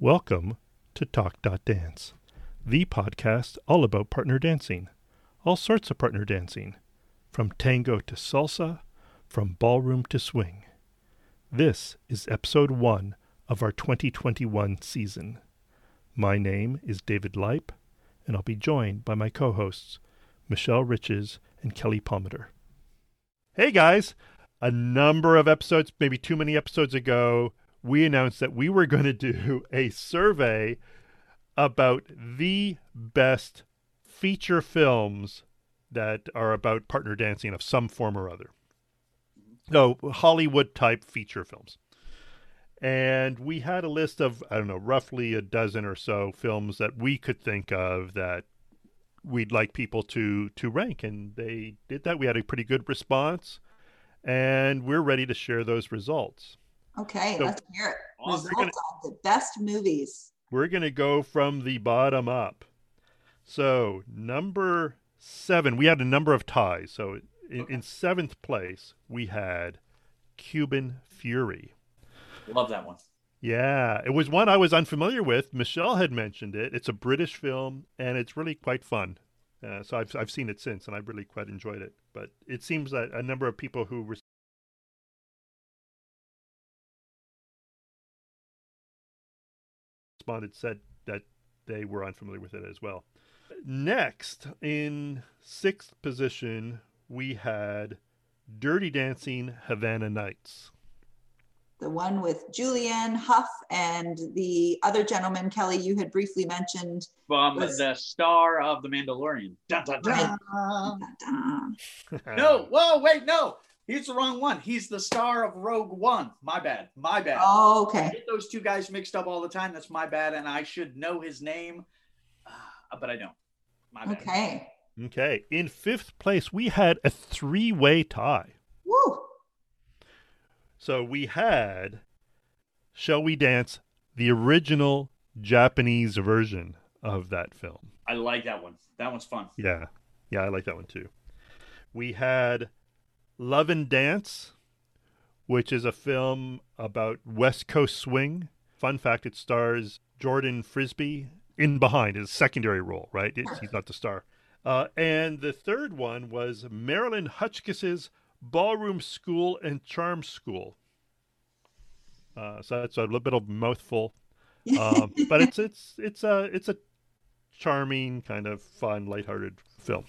Welcome to Talk Dance, the podcast all about partner dancing. All sorts of partner dancing, from tango to salsa, from ballroom to swing. This is episode one of our 2021 season. My name is David Leip, and I'll be joined by my co hosts, Michelle Riches and Kelly Palmeter. Hey guys! A number of episodes, maybe too many episodes ago, we announced that we were going to do a survey about the best feature films that are about partner dancing of some form or other. So, Hollywood type feature films. And we had a list of, I don't know, roughly a dozen or so films that we could think of that we'd like people to to rank and they did that we had a pretty good response and we're ready to share those results Okay, So- let's hear it. Awesome. Results of the best movies. We're going to go from the bottom up. So, number seven, we had a number of ties. So, in, in seventh place, we had Cuban Fury. Love that one. Yeah, it was one I was unfamiliar with. Michelle had mentioned it. It's a British film, and it's really quite fun. Uh, so I've I've seen it since, and I've really quite enjoyed it. But it seems that a number of people who responded said that they were unfamiliar with it as well. Next, in sixth position, we had Dirty Dancing Havana Nights. The one with Julianne Hough and the other gentleman, Kelly, you had briefly mentioned. From Was- the star of The Mandalorian. Dun, dun, dun. Right. No, whoa, wait, no. He's the wrong one. He's the star of Rogue One. My bad. My bad. Oh, I okay. get those two guys mixed up all the time. That's my bad, and I should know his name, uh, but I don't. My bad. Okay. Okay. In fifth place, we had a three way tie. Woo. So we had Shall We Dance, the original Japanese version of that film. I like that one. That one's fun. Yeah. Yeah, I like that one too. We had Love and Dance, which is a film about West Coast swing. Fun fact it stars Jordan Frisbee in behind his secondary role, right? It- he's not the star. Uh, and the third one was Marilyn Hotchkiss's Ballroom School and Charm School. Uh, so that's a little bit of mouthful, um, but it's it's it's a it's a charming kind of fun, lighthearted film.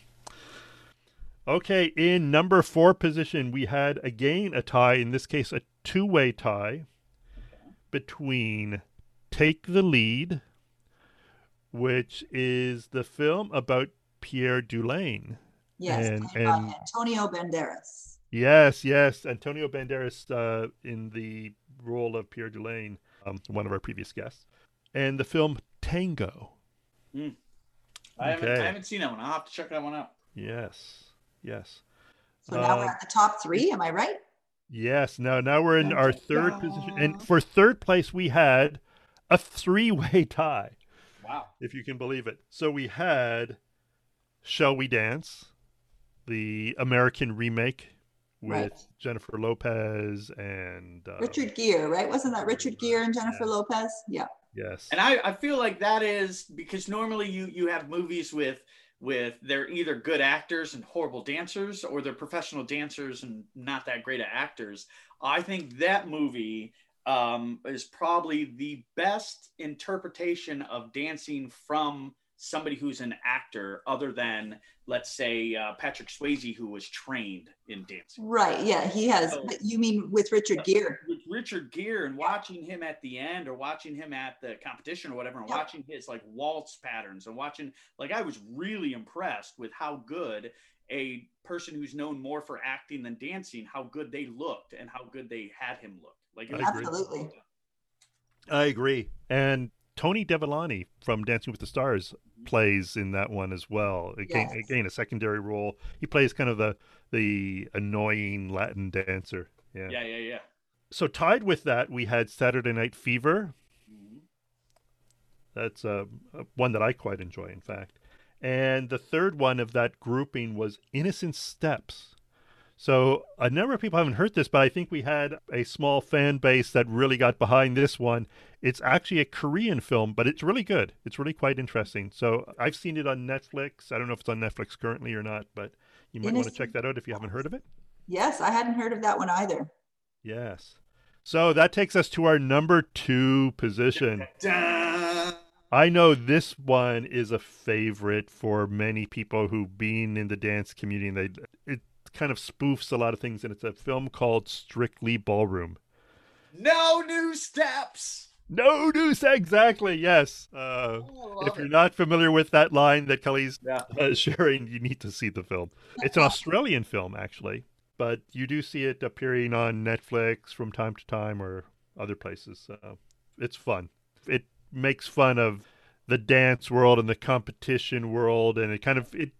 Okay, in number four position, we had again a tie. In this case, a two-way tie between "Take the Lead," which is the film about Pierre Dulaine. Yes. And- and- Antonio Banderas. Yes, yes, Antonio Banderas uh, in the role of Pierre Dulaine, um, one of our previous guests, and the film Tango. I haven't, Okay. I haven't seen that one. I'll have to check that one out. Yes, yes, So now Uh, we're at the top three. Am I right? yes. Now, now we're in Dun, our third dun. position, and for third place we had a three-way tie, Wow. if you can believe it. So we had "Shall We Dance," the American remake with Right. Jennifer Lopez and uh, Richard Gere, right? Wasn't that Richard Gere and Jennifer Yeah. Lopez? Yeah. Yes, And I, I feel like that is because normally you you have movies with with they're either good actors and horrible dancers or they're professional dancers and not that great at actors. I think that movie um, is probably the best interpretation of dancing from somebody who's an actor other than let's say uh, Patrick Swayze who was trained in dancing. Right. Yeah. He has. So- you mean with Richard Gere? with Richard Gere and watching him at the end or watching him at the competition or whatever and Yeah. watching his like waltz patterns and watching like I was really impressed with how good a person who's known more for acting than dancing how good they looked and how good they had him look like I agree. Absolutely. I agree. And Tony Dovolani from Dancing with the Stars plays in that one as well. Again, Yes. again, a secondary role. He plays kind of the the annoying Latin dancer. Yeah. yeah yeah yeah So tied with that, we had Saturday Night Fever. Mhm. That's uh, one that I quite enjoy, in fact. And the third one of that grouping was Innocent Steps. So a number of people haven't heard this, but I think we had a small fan base that really got behind this one. It's actually a Korean film, but it's really good. It's really quite interesting. So I've seen it on Netflix. I don't know if it's on Netflix currently or not, but you might want to check that out if you haven't heard of it. Yes, I hadn't heard of that one either. Yes. So that takes us to our number two position. I know this one is a favorite for many people who've been in the dance community. They it kind of spoofs a lot of things, and it's a film called Strictly Ballroom. No new steps. No new. Exactly. Yes. Uh, oh, if you're it. not familiar with that line that Kelly's yeah. uh, sharing, you need to see the film. It's an Australian film, actually, but you do see it appearing on Netflix from time to time or other places. So it's fun. It makes fun of the dance world and the competition world, and it kind of it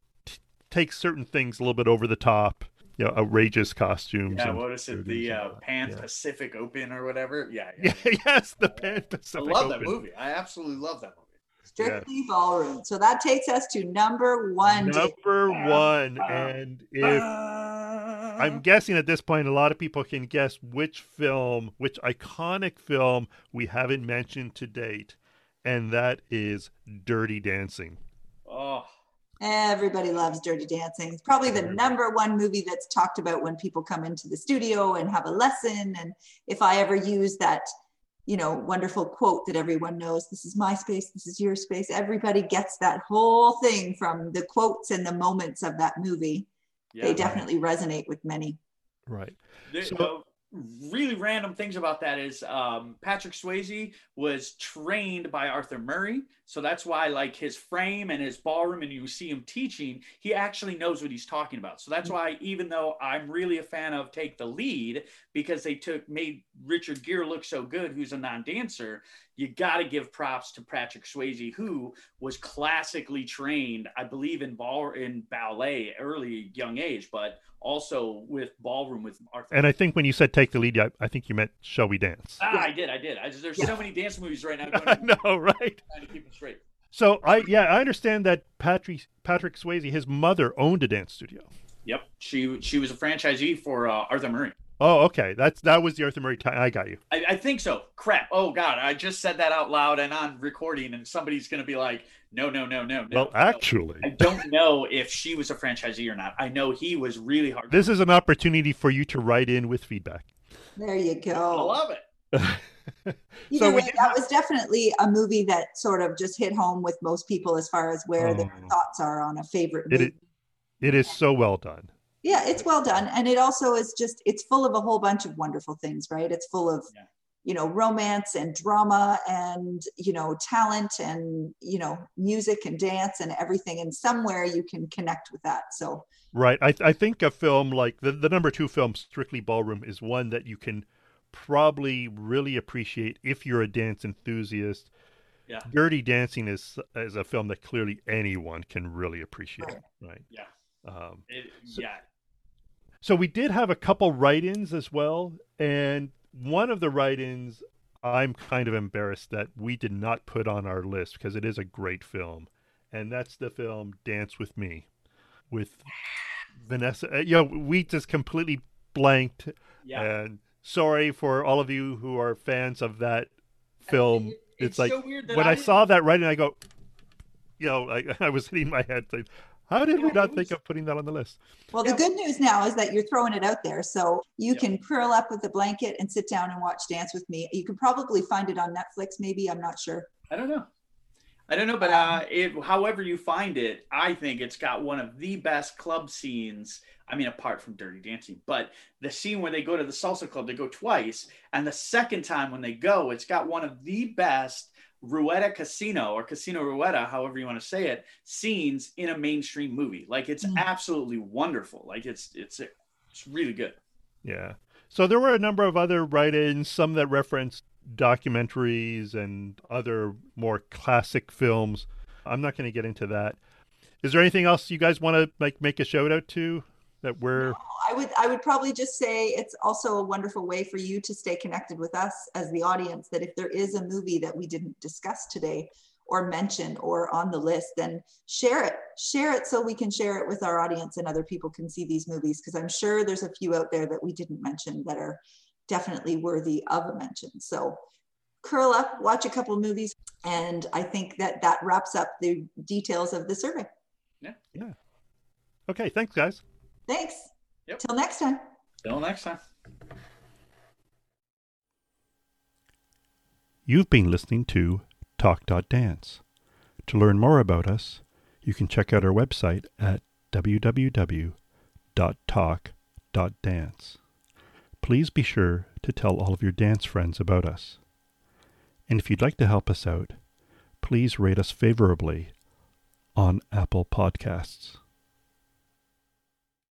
takes certain things a little bit over the top. You know, outrageous costumes. Yeah, what is it? The uh, Pan yeah. Pacific Open or whatever. Yeah, yeah. yeah yes, the Pan Pacific. I love Open. that movie. I absolutely love that movie. Strictly yes. Ballroom. So that takes us to number one. Number one, and if I'm guessing at this point, a lot of people can guess which film, which iconic film we haven't mentioned to date, and that is Dirty Dancing. Everybody loves Dirty Dancing. It's probably the number one movie that's talked about when people come into the studio and have a lesson. And if I ever use that, you know, wonderful quote that everyone knows, this is my space, this is your space. Everybody gets that whole thing from the quotes and the moments of that movie. Yeah, they definitely right. resonate with many. Right. So, uh, really random things about that is um, Patrick Swayze was trained by Arthur Murray. So that's why, like his frame and his ballroom, and you see him teaching, he actually knows what he's talking about. So that's why, even though I'm really a fan of Take the Lead, because they took made Richard Gere look so good, who's a non dancer, you got to give props to Patrick Swayze, who was classically trained, I believe, in ball in ballet early young age, but also with ballroom with Arthur. And I think when you said take the lead, I, I think you meant Shall We Dance? Ah, I did, I did. I just, there's yeah. so many dance movies right now. I know, right? Trying to keep them straight. So I yeah I understand that Patrick Patrick Swayze his mother owned a dance studio. Yep, she she was a franchisee for uh, Arthur Murray. Oh, okay. That's that was the Arthur Murray time. I got you. I, I, think so. Crap. Oh God, I just said that out loud and on recording, and somebody's gonna be like, "No, no, no, no, no." Well, actually, I don't know if she was a franchisee or not. I know he was really hard. This is an opportunity for you to write in with feedback. There you go. I love it. Either so way, that was definitely a movie that sort of just hit home with most people as far as where oh, their thoughts are on a favorite movie. It, it is so well done yeah it's well done and it also is just it's full of a whole bunch of wonderful things right it's full of yeah. You know romance and drama and you know talent and you know music and dance and everything. And somewhere you can connect with that. So right. I, I think a film like the, the number two film strictly ballroom is one that you can probably really appreciate if you're a dance enthusiast. Yeah. dirty dancing is is a film that clearly anyone can really appreciate. Right, right? yeah. Um, it, so, yeah. So we did have a couple write-ins as well, and one of the write-ins I'm kind of embarrassed that we did not put on our list because it is a great film, and that's the film Dance with Me, with Vanessa. Uh, you know, we just completely blanked. Yeah. And sorry for all of you who are fans of that film. It, it's, it's, like so when I, I saw that writing, I go, you know, I, I was hitting my head. Like, how did we not think of putting that on the list? Well, the good news now is that you're throwing it out there. So you can curl up with a blanket and sit down and watch Dance with Me. You can probably find it on Netflix, maybe. I'm not sure. I don't know. I don't know, but uh, it, however you find it, I think it's got one of the best club scenes. I mean, apart from Dirty Dancing, but the scene where they go to the salsa club, they go twice, and the second time when they go, it's got one of the best Rueda Casino or Casino Rueda, however you want to say it, scenes in a mainstream movie. Like it's mm. absolutely wonderful. Like it's it's it's really good. Yeah. So there were a number of other write-ins, some that referenced documentaries and other more classic films. I'm not going to get into that. Is there anything else you guys want to like make a shout out to? that we're I would I would probably just say it's also a wonderful way for you to stay connected with us as the audience that if there is a movie that we didn't discuss today or mention or on the list, then share it. Share it so we can share it with our audience and other people can see these movies because I'm sure there's a few out there that we didn't mention that are definitely worthy of a mention. So curl up, watch a couple of movies, and I think that that wraps up the details of the survey. Yeah. Yeah. Okay. Thanks, guys. Thanks. Yep. Till next time. Till next time. You've been listening to Talk.Dance. To learn more about us, you can check out our website at www.talk.dance. Please be sure to tell all of your dance friends about us. And if you'd like to help us out, please rate us favorably on Apple Podcasts.